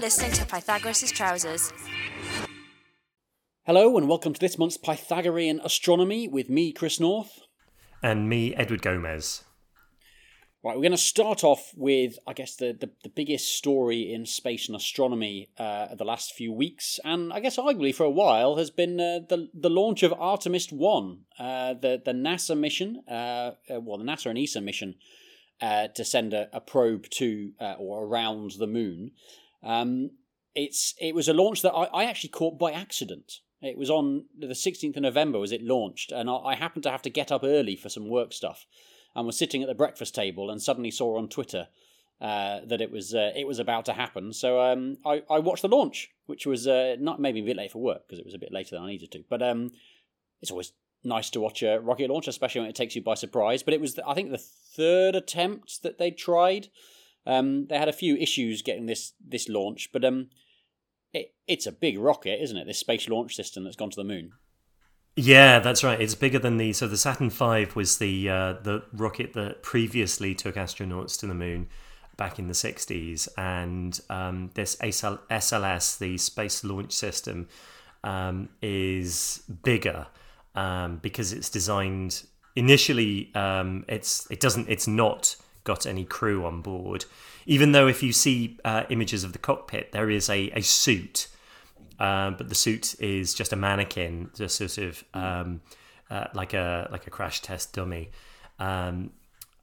listening to Pythagoras' Trousers. Hello, and welcome to this month's Pythagorean Astronomy with me, Chris North. And me, Edward Gomez. Right, we're going to start off with, I guess, the, the, the biggest story in space and astronomy uh, of the last few weeks, and I guess arguably for a while, has been uh, the the launch of Artemis One, uh, the the NASA mission, uh, uh, well, the NASA and ESA mission uh, to send a, a probe to or around the moon. Um, it's it was a launch that I, I actually caught by accident. It was on the 16th of November was it launched, and I, I happened to have to get up early for some work stuff and was sitting at the breakfast table and suddenly saw on Twitter uh, that it was uh, it was about to happen. So um, I, I watched the launch, which was uh, not maybe a bit late for work because it was a bit later than I needed to. But um, it's always nice to watch a rocket launch, especially when it takes you by surprise. But it was I think the third attempt that they tried. Um, they had a few issues getting this this launch, but um, it, it's a big rocket, isn't it? This space launch system that's gone to the moon. Yeah, that's right. It's bigger than the so the Saturn V was the uh, the rocket that previously took astronauts to the moon back in the 60s, and um, this SLS, the Space Launch System, um, is bigger um, because it's designed initially. Um, it's it doesn't it's not got any crew on board, even though if you see uh, images of the cockpit, there is a, a suit um, but the suit is just a mannequin, just sort of um, uh, like a like a crash test dummy. Um,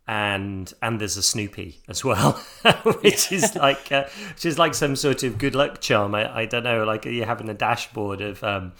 and and there's a Snoopy as well, which is like uh, which is like some sort of good luck charm. I, I don't know, like you're having a dashboard of um,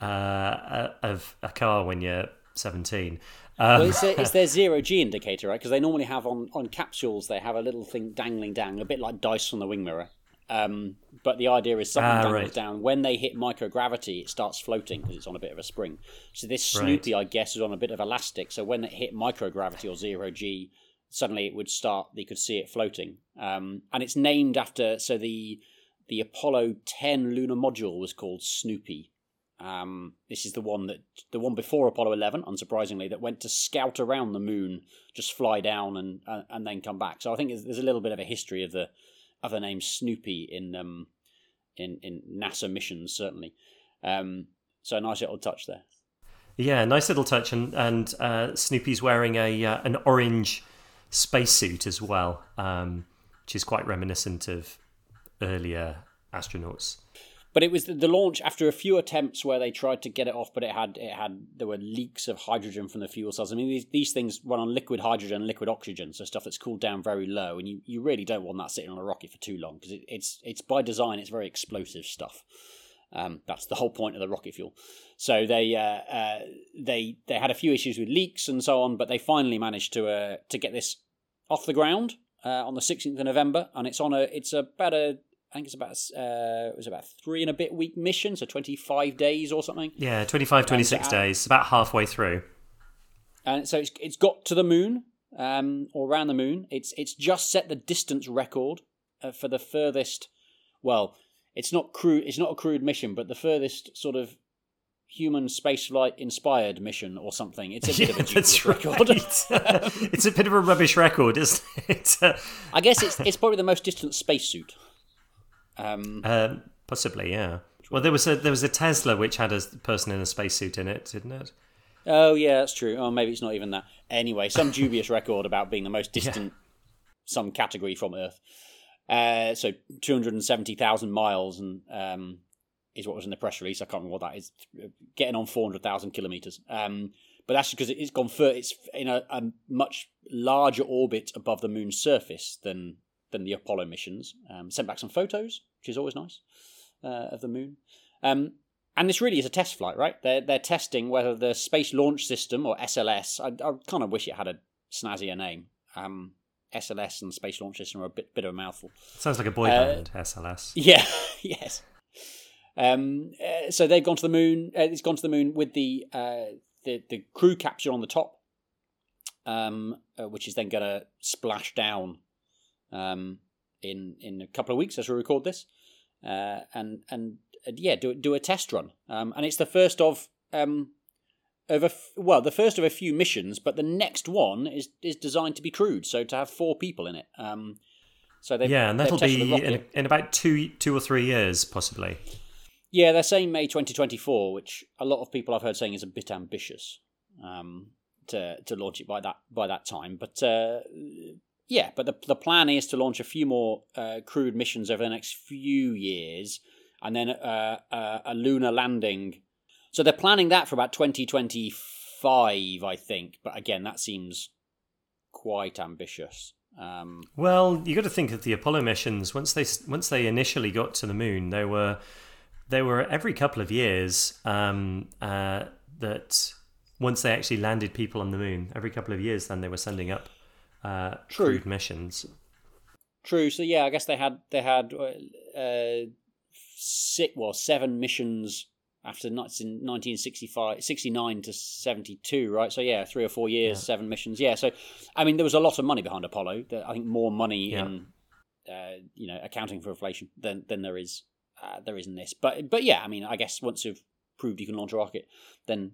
uh, uh of a car when you're 17. Um, well, it's, a, it's, their zero G indicator, right? Because they normally have on, on capsules, they have a little thing dangling down, a bit like dice on the wing mirror. Um, but the idea is something ah, dangles right. down. When they hit microgravity, it starts floating because it's on a bit of a spring. So this Snoopy, right. I guess, is on a bit of elastic. So when it hit microgravity or zero G, suddenly it would start. You could see it floating. Um, and it's named after. So the the Apollo 10 lunar module was called Snoopy. Um, this is the one that the one before Apollo 11, unsurprisingly, that went to scout around the moon, just fly down and uh, and then come back. So I think there's, a little bit of a history of the of the name Snoopy in um, in in NASA missions certainly. Um, so a nice little touch there. Yeah, nice little touch, and and uh, Snoopy's wearing a uh, an orange spacesuit as well, um, which is quite reminiscent of earlier astronauts but it was the, the, launch after a few attempts where they tried to get it off, but it had it had there were leaks of hydrogen from the fuel cells. I mean, these, these things run on liquid hydrogen liquid oxygen, so stuff that's cooled down very low, and you, you really don't want that sitting on a rocket for too long because it, it's it's by design it's very explosive stuff. Um, that's the whole point of the rocket fuel. So they uh, uh, they they had a few issues with leaks and so on, but they finally managed to uh, to get this off the ground uh, on the 16th of November, and it's on a it's about a I think it's about uh, it was about three and a bit week mission, so twenty five days or something. Yeah, 25, 26 days, about halfway through. And so it's it's got to the moon, um, or around the moon. It's it's just set the distance record uh, for the furthest. Well, it's not crewed. It's not a crewed mission, but the furthest sort of human spaceflight inspired mission or something. It's a bit yeah, of a that's record. it's a bit of a rubbish record, isn't it? I guess it's it's probably the most distant spacesuit. Um, uh, possibly, yeah. Well, there was a there was a Tesla which had a person in a spacesuit in it, didn't it? Oh yeah, that's true. Oh, maybe it's not even that. Anyway, some dubious record about being the most distant yeah. some category from Earth. Uh, so two hundred and seventy thousand miles, and um, is what was in the press release. I can't remember what that is. Getting on four hundred thousand kilometers. Um, but that's because it's gone for it's in a, a, much larger orbit above the moon's surface than than the Apollo missions. Um, sent back some photos, which is always nice, uh, of the moon. Um, and this really is a test flight, right? They're they're testing whether the Space Launch System or SLS. I, I kind of wish it had a snazzier name. Um, SLS and Space Launch System are a bit bit of a mouthful. Sounds like a boy uh, band. SLS. Yeah. yes. Um, uh, so they've gone to the moon. Uh, it's gone to the moon with the uh, the the crew capsule on the top, um, uh, which is then going to splash down um, in in a couple of weeks as we record this, uh, and and uh, yeah, do do a test run, um, and it's the first of um, of a f- well, the first of a few missions, but the next one is is designed to be crewed, so to have four people in it. Um, So they yeah, and that'll be in, in about two two or three years, possibly. Yeah, they're saying May 2024, which a lot of people I've heard saying is a bit ambitious um, to to launch it by that by that time. But uh, yeah, but the the plan is to launch a few more uh, crewed missions over the next few years, and then uh, uh, a lunar landing. So they're planning that for about 2025, I think. But again, that seems quite ambitious. Um, Well, you got to think of the Apollo missions. Once they once they initially got to the moon, they were they were every couple of years um, uh, that once they actually landed people on the moon, every couple of years, then they were sending up uh, True. crewed missions. True. So yeah, I guess they had they had uh, six well seven missions after not in 1965 69 to 72 right so yeah three or four years Yeah. seven missions yeah so i mean there was a lot of money behind apollo i think more money Yeah. in uh, you know accounting for inflation than than there is uh, there is in this but but yeah i mean i guess once you've proved you can launch a rocket then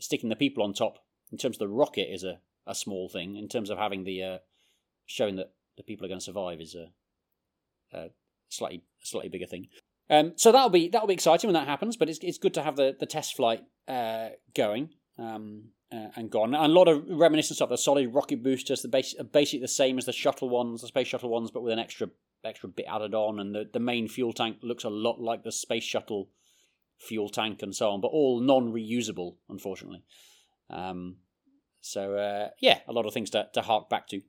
sticking the people on top in terms of the rocket is a, a small thing in terms of having the uh, showing that the people are going to survive is a, a slightly slightly bigger thing. Um, so that'll be that'll be exciting when that happens. But it's it's good to have the, the test flight uh, going um, uh, and gone. And a lot of reminiscence of the solid rocket boosters. The base basically the same as the shuttle ones, the space shuttle ones, but with an extra extra bit added on. And the, the main fuel tank looks a lot like the space shuttle fuel tank and so on, but all non reusable, unfortunately. Um, so uh, yeah, a lot of things to, to hark back to.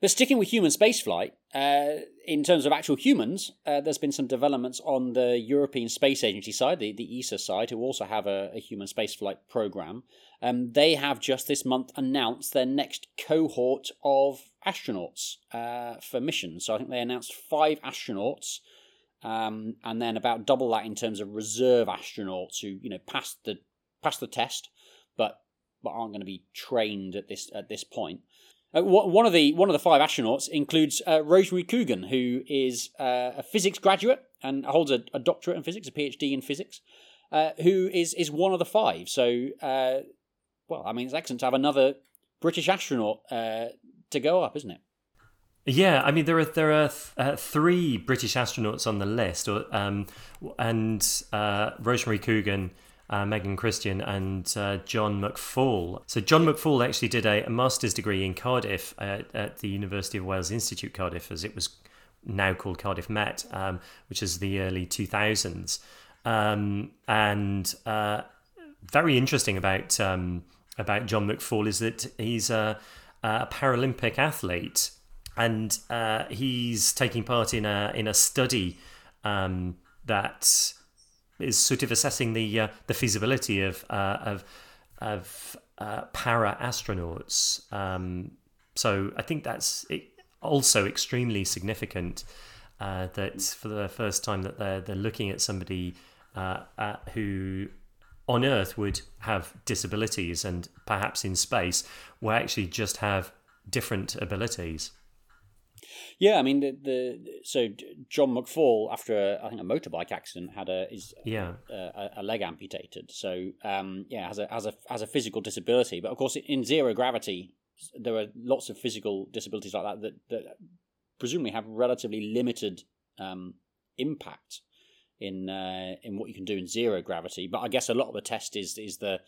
But sticking with human spaceflight, uh, in terms of actual humans, uh, there's been some developments on the European Space Agency side, the, the ESA side, who also have a, a human spaceflight program. Um, they have just this month announced their next cohort of astronauts uh, for missions. So I think they announced five astronauts, um, and then about double that in terms of reserve astronauts who you know passed the passed the test, but aren't going to be trained at this at this point. Uh, one of the one of the five astronauts includes uh, Rosemary Coogan, who is uh, a physics graduate and holds a, a doctorate in physics, a PhD in physics, uh, who is is one of the five. So, uh, well, I mean, it's excellent to have another British astronaut uh, to go up, isn't it? Yeah, I mean there are there are uh, three British astronauts on the list, or, um, and uh, Rosemary Coogan, uh, Megan Christian, and uh, John McFall. So John McFall actually did a, a master's degree in Cardiff at, at the University of Wales Institute Cardiff, as it was now called Cardiff Met, um, which is the early two thousands, um, and uh, very interesting about um, about John McFall is that he's a, a Paralympic athlete and uh, he's taking part in a in a study um, that is sort of assessing the uh, the feasibility of uh, of of uh, para astronauts. Um, so I think that's also extremely significant uh, that for the first time that they're they're looking at somebody uh, uh, who on Earth would have disabilities and perhaps in space will actually just have different abilities. Yeah, I mean the, the so John McFall after a, I think a motorbike accident had a is Yeah. a, a leg amputated. So um, yeah, has a has a has a physical disability. But of course, in zero gravity, there are lots of physical disabilities like that that, that presumably have relatively limited um, impact in uh, in what you can do in zero gravity. But I guess a lot of the test is is the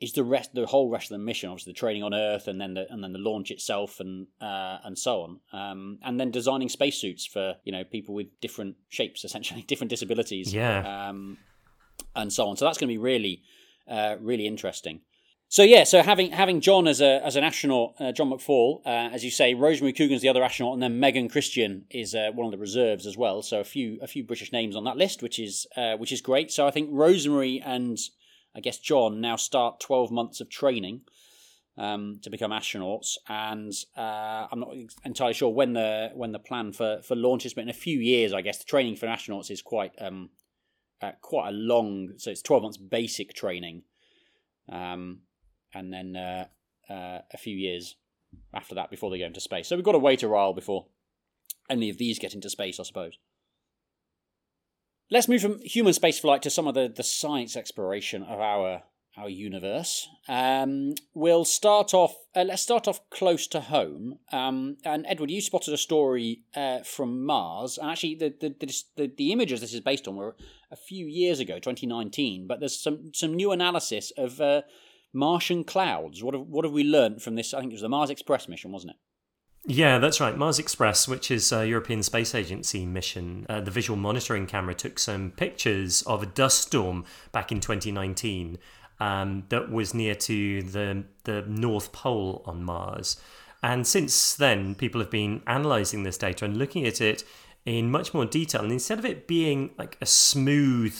is the rest the whole rest of the mission, obviously the training on Earth and then the and then the launch itself and uh, and so on, um, and then designing spacesuits for you know people with different shapes, essentially different disabilities, Yeah. um, and so on. So that's going to be really uh, really interesting. So yeah, so having having John as a as an astronaut, uh, John McFall, uh, as you say, Rosemary Coogan's the other astronaut, and then Megan Christian is uh, one of the reserves as well. So a few a few British names on that list, which is uh, which is great. So I think Rosemary and I guess John now start twelve months of training um, to become astronauts, and uh, I'm not entirely sure when the when the plan for for launch is, but in a few years, I guess the training for astronauts is quite um, uh, quite a long. So it's twelve months basic training. Um, and then uh, uh, a few years after that before they go into space. So we've got to wait a while before any of these get into space, I suppose. Let's move from human spaceflight to some of the, the science exploration of our our universe. Um, we'll start off. Uh, let's start off close to home. Um, and Edward, you spotted a story uh, from Mars, and actually, the the, the the, the images this is based on were a few years ago, 2019. But there's some some new analysis of uh, Martian clouds. What have what have we learned from this? I think it was the Mars Express mission, wasn't it? Yeah, that's right. Mars Express, which is a European Space Agency mission, uh, the visual monitoring camera took some pictures of a dust storm back in 2019 um, that was near to the the North Pole on Mars. And since then, people have been analyzing this data and looking at it in much more detail. And instead of it being like a smooth,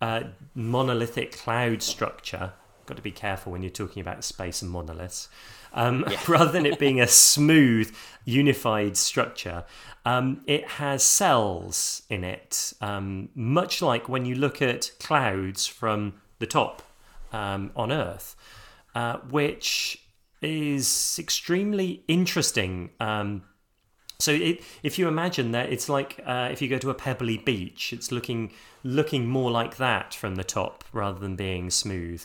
uh, monolithic cloud structure, got to be careful when you're talking about space and monoliths. Um, yeah. rather than it being a smooth, unified structure, um, it has cells in it, um, much like when you look at clouds from the top um, on Earth, uh, which is extremely interesting. Um, so it, if you imagine that it's like uh, if you go to a pebbly beach, it's looking looking more like that from the top rather than being smooth.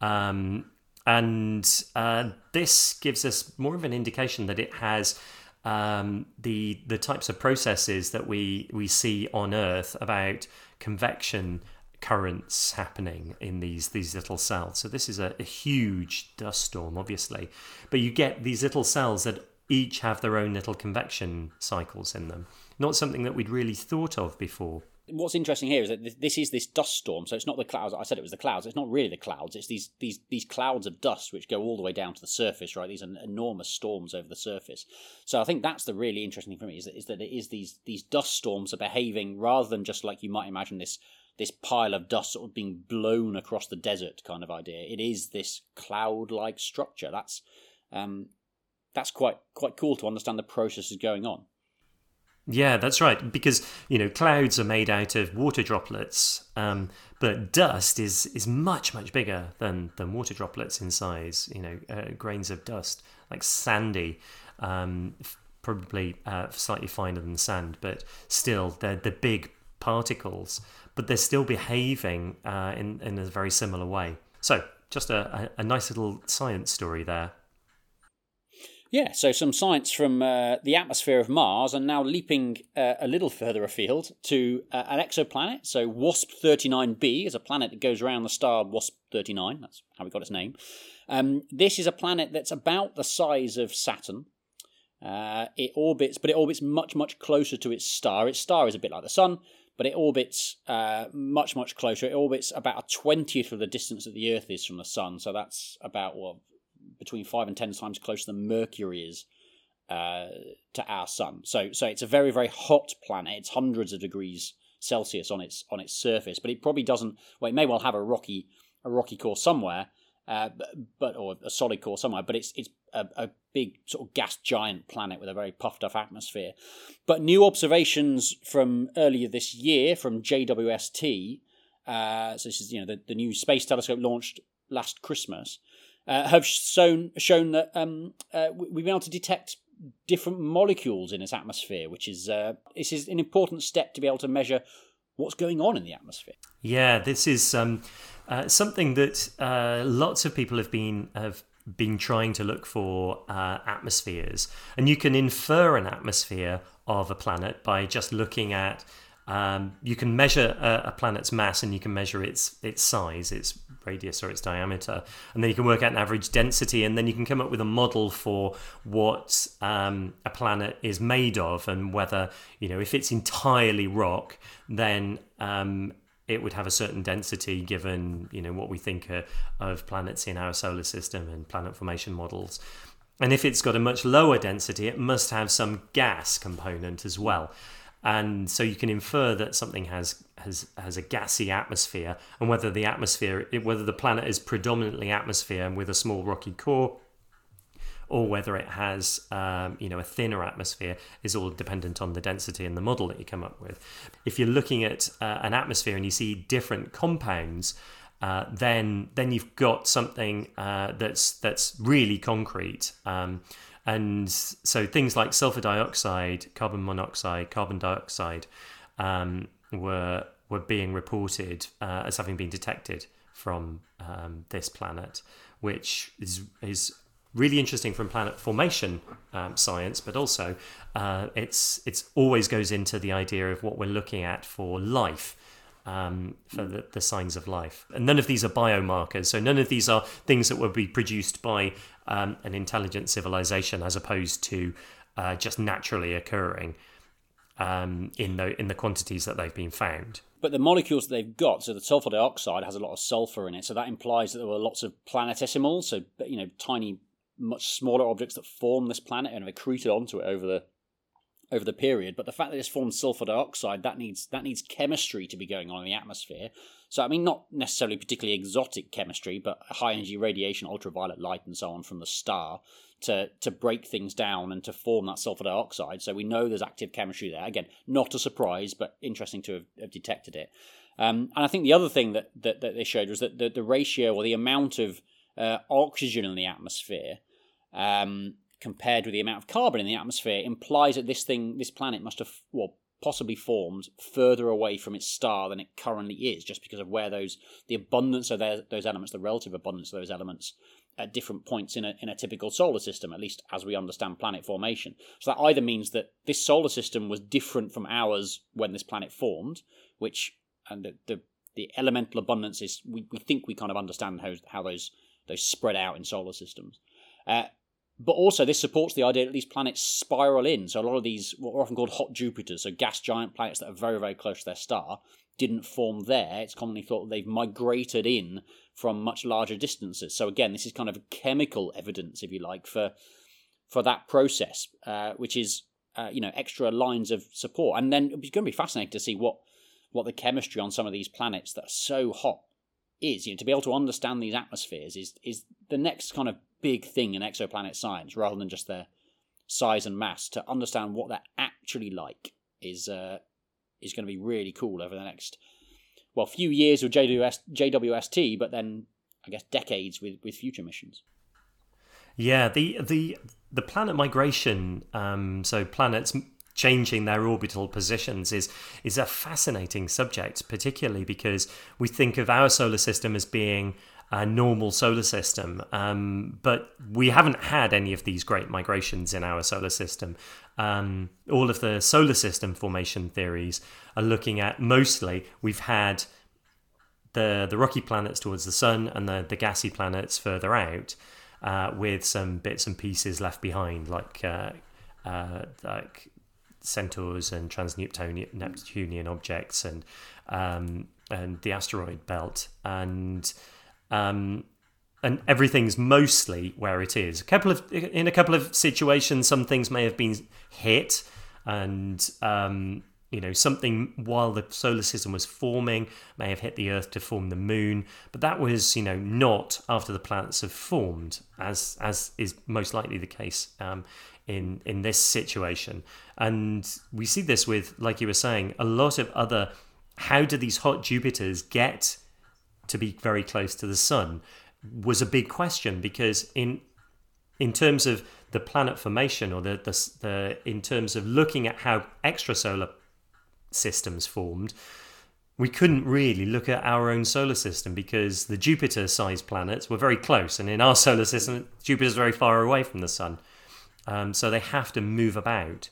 Um, and uh, this gives us more of an indication that it has um, the the types of processes that we we see on Earth about convection currents happening in these these little cells. So this is a, a, huge dust storm, obviously, but you get these little cells that each have their own little convection cycles in them. Not something that we'd really thought of before. What's interesting here is that this is this dust storm. So it's not the clouds. I said it was the clouds. It's not really the clouds. It's these these these clouds of dust which go all the way down to the surface. Right, these enormous storms over the surface. So I think that's the really interesting thing for me is that, is that it is these these dust storms are behaving rather than just like you might imagine this this pile of dust sort of being blown across the desert kind of idea. It is this cloud-like structure. That's um, that's quite quite cool to understand the processes going on. Yeah, that's right. Because you know, clouds are made out of water droplets, um, but dust is is much much bigger than than water droplets in size. You know, uh, grains of dust like sandy, um, probably uh, slightly finer than sand, but still they're the big particles but they're still behaving uh, in, in a very similar way. So, just a, a, a nice little science story there. Yeah, so some science from uh, the atmosphere of Mars, and now leaping uh, a little further afield to uh, an exoplanet. So WASP 39b is a planet that goes around the star WASP 39. That's how we got its name. Um, this is a planet that's about the size of Saturn. Uh, it orbits, but it orbits much, much closer to its star. Its star is a bit like the Sun, but it orbits uh, much, much closer. It orbits about a twentieth of the distance that the Earth is from the Sun, so that's about what between five and ten times closer than Mercury is uh, to our Sun. So, so it's a very, very hot planet. It's hundreds of degrees Celsius on its on its surface, but it probably doesn't. Well, it may well have a rocky a rocky core somewhere, uh, but, or a solid core somewhere. But it's it's a, a, big sort of gas giant planet with a very puffed up atmosphere. But new observations from earlier this year from JWST, uh, so this is you know the, the new space telescope launched last Christmas, uh, have shown shown that um, uh, we've been able to detect different molecules in its atmosphere, which is uh, this is an important step to be able to measure what's going on in the atmosphere. Yeah, this is um, uh, something that uh, lots of people have been have been trying to look for uh, atmospheres, and you can infer an atmosphere of a planet by just looking at. Um, you can measure a, a, planet's mass, and you can measure its its size, its radius or its diameter, and then you can work out an average density, and then you can come up with a model for what um, a planet is made of, and whether you know if it's entirely rock, then um, it would have a certain density given you know what we think of planets in our solar system and planet formation models. And if it's got a much lower density, it must have some gas component as well. And so you can infer that something has has has a gassy atmosphere, and whether the atmosphere, whether the planet is predominantly atmosphere and with a small rocky core, or whether it has um, you know a thinner atmosphere is all dependent on the density and the model that you come up with. If you're looking at uh, an atmosphere and you see different compounds, uh, then then you've got something uh, that's that's really concrete. Um, and so things like sulfur dioxide, carbon monoxide, carbon dioxide um, were were being reported uh, as having been detected from um, this planet, which is is really interesting from planet formation um, science, but also uh, it's it's always goes into the idea of what we're looking at for life. Um, for the, the, signs of life. And none of these are biomarkers. So none of these are things that would be produced by um, an intelligent civilization as opposed to uh, just naturally occurring um, in the in the quantities that they've been found. But the molecules that they've got, so the sulfur dioxide has a lot of sulfur in it, so that implies that there were lots of planetesimals, so you know, tiny, much smaller objects that form this planet and have accreted onto it over the over the period. But the fact that it's formed sulfur dioxide, that needs that needs chemistry to be going on in the atmosphere. So I mean, not necessarily particularly exotic chemistry, but high energy radiation, ultraviolet light, and so on from the star to to break things down and to form that sulfur dioxide. So we know there's active chemistry there. Again, not a surprise, but interesting to have, have detected it. Um, and I think the other thing that, that, that they showed was that the, the ratio or the amount of uh, oxygen in the atmosphere um, compared with the amount of carbon in the atmosphere implies that this thing, this planet, must have well possibly formed further away from its star than it currently is, just because of where those the abundance of those elements, the relative abundance of those elements, at different points in a, in a typical solar system, at least as we understand planet formation. So that either means that this solar system was different from ours when this planet formed, which and the the, the elemental abundance is we, we think we kind of understand how how those those spread out in solar systems. Uh, but also, this supports the idea that these planets spiral in. So, a lot of these, what are often called hot Jupiters, so gas giant planets that are very, very close to their star, didn't form there. It's commonly thought that they've migrated in from much larger distances. So again, this is kind of chemical evidence, if you like, for for that process, uh, which is uh, you know extra lines of support. And then it's going to be fascinating to see what what the chemistry on some of these planets that are so hot is. You know, to be able to understand these atmospheres is is the next kind of big thing in exoplanet science, rather than just their size and mass. To understand what they're actually like is uh, is going to be really cool over the next well few years with JWS, JWST, but then I guess decades with with future missions. Yeah, the the the planet migration, um, so planets changing their orbital positions is is a fascinating subject, particularly because we think of our solar system as being a normal solar system. Um, but we haven't had any of these great migrations in our solar system. Um, all of the solar system formation theories are looking at mostly we've had the the rocky planets towards the sun and the, the gassy planets further out, uh, with some bits and pieces left behind, like uh, uh, like centaurs and trans-Neptunian Neptunian objects and um, and the asteroid belt and um, and everything's mostly where it is. A couple of in a couple of situations, some things may have been hit, and um, you know something while the solar system was forming may have hit the Earth to form the Moon, but that was you know not after the planets have formed, as as is most likely the case um, in in this situation. And we see this with, like you were saying, a lot of other. How do these hot Jupiters get to be very close to the sun was a big question because in in terms of the planet formation or the, the, the in terms of looking at how extrasolar systems formed we couldn't really look at our own solar system because the Jupiter sized planets were very close. And in our solar system, Jupiter's very far away from the sun. Um, so they have to move about.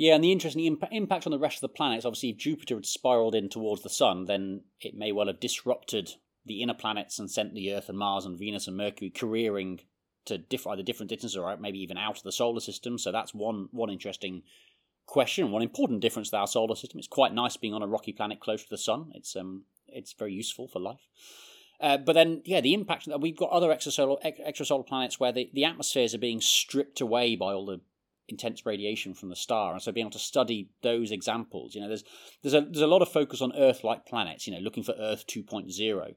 Yeah, and the interesting imp- impact on the rest of the planets, obviously, if Jupiter had spiraled in towards the Sun, then it may well have disrupted the inner planets and sent the Earth and Mars and Venus and Mercury careering to diff- either different distances or maybe even out of the solar system. So that's one one interesting question, one important difference to our solar system. It's quite nice being on a rocky planet close to the Sun. It's um it's very useful for life. Uh, but then, yeah, the impact that we've got other extrasolar extrasolar planets where the, the atmospheres are being stripped away by all the intense radiation from the star, and so being able to study those examples, you know, there's there's a there's a lot of focus on Earth-like planets, you know, looking for Earth 2.0.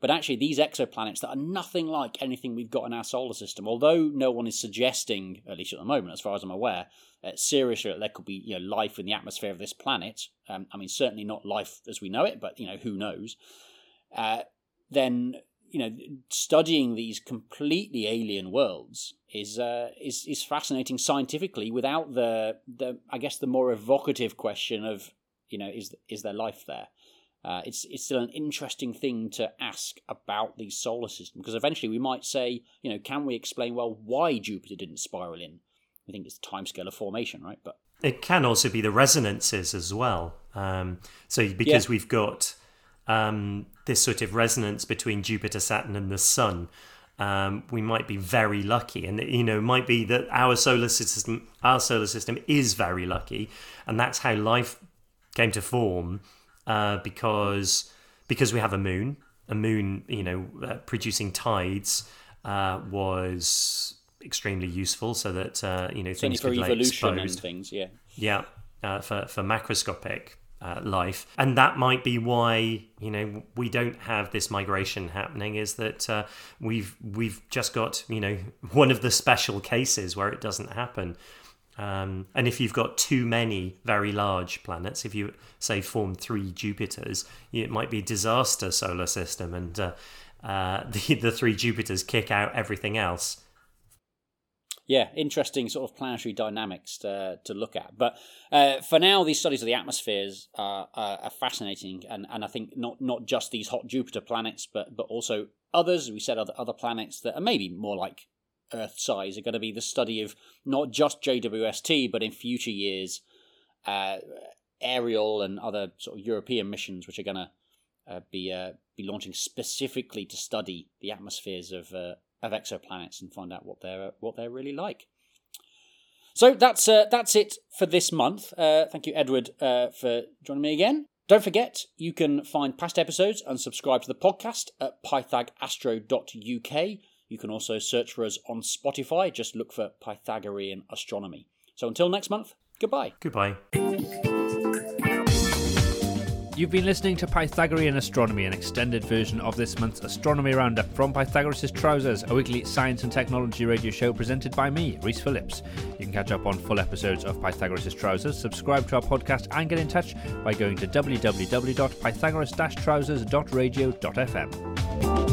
But actually, these exoplanets that are nothing like anything we've got in our solar system, although no one is suggesting, at least at the moment, as far as I'm aware, uh, seriously that there could be you know life in the atmosphere of this planet. Um, I mean, certainly not life as we know it, but you know who knows. Uh, then you know, studying these completely alien worlds is uh, is is fascinating scientifically without the the I guess the more evocative question of you know is is there life there, uh, it's it's still an interesting thing to ask about the solar system because eventually we might say, you know, can we explain well why Jupiter didn't spiral in? We think it's the timescale of formation, right? But it can also be the resonances as well. Um, so because yeah. we've got um, this sort of resonance between Jupiter, Saturn, and the Sun, um, we might be very lucky, and you know, might be that our solar system, our solar system, is very lucky, and that's how life came to form, uh, because because we have a moon, a moon, you know, uh, producing tides uh, was extremely useful, so that uh, you know things for could lay exposed. and things, yeah, yeah, uh, for for macroscopic uh, life, and that might be why you know we don't have this migration happening. Is that uh, we've we've just got you know one of the special cases where it doesn't happen. Um, and if you've got too many very large planets, if you say form three Jupiters, it might be a disaster solar system, and uh, uh the the three Jupiters kick out everything else yeah, interesting sort of planetary dynamics to, to look at. But uh, for now, these studies of the atmospheres are, are, are, fascinating, and, and I think not not just these hot Jupiter planets, but but also others. We said other other planets that are maybe more like Earth size are going to be the study of not just JWST, but in future years, uh, Ariel and other sort of European missions, which are going to uh, be uh, be launching specifically to study the atmospheres of uh, of exoplanets and find out what they're what they're really like. So that's uh, that's it for this month. Uh, thank you, Edward, uh, for joining me again. Don't forget, you can find past episodes and subscribe to the podcast at pythagastro.uk. You can also search for us on Spotify. Just look for Pythagorean Astronomy. So until next month, goodbye. Goodbye. You've been listening to Pythagorean Astronomy, an extended version of this month's Astronomy Roundup from Pythagoras' Trousers, a weekly science and technology radio show presented by me, Rhys Phillips. You can catch up on full episodes of Pythagoras' Trousers, subscribe to our podcast, and get in touch by going to www.pythagoras-trousers.radio.fm.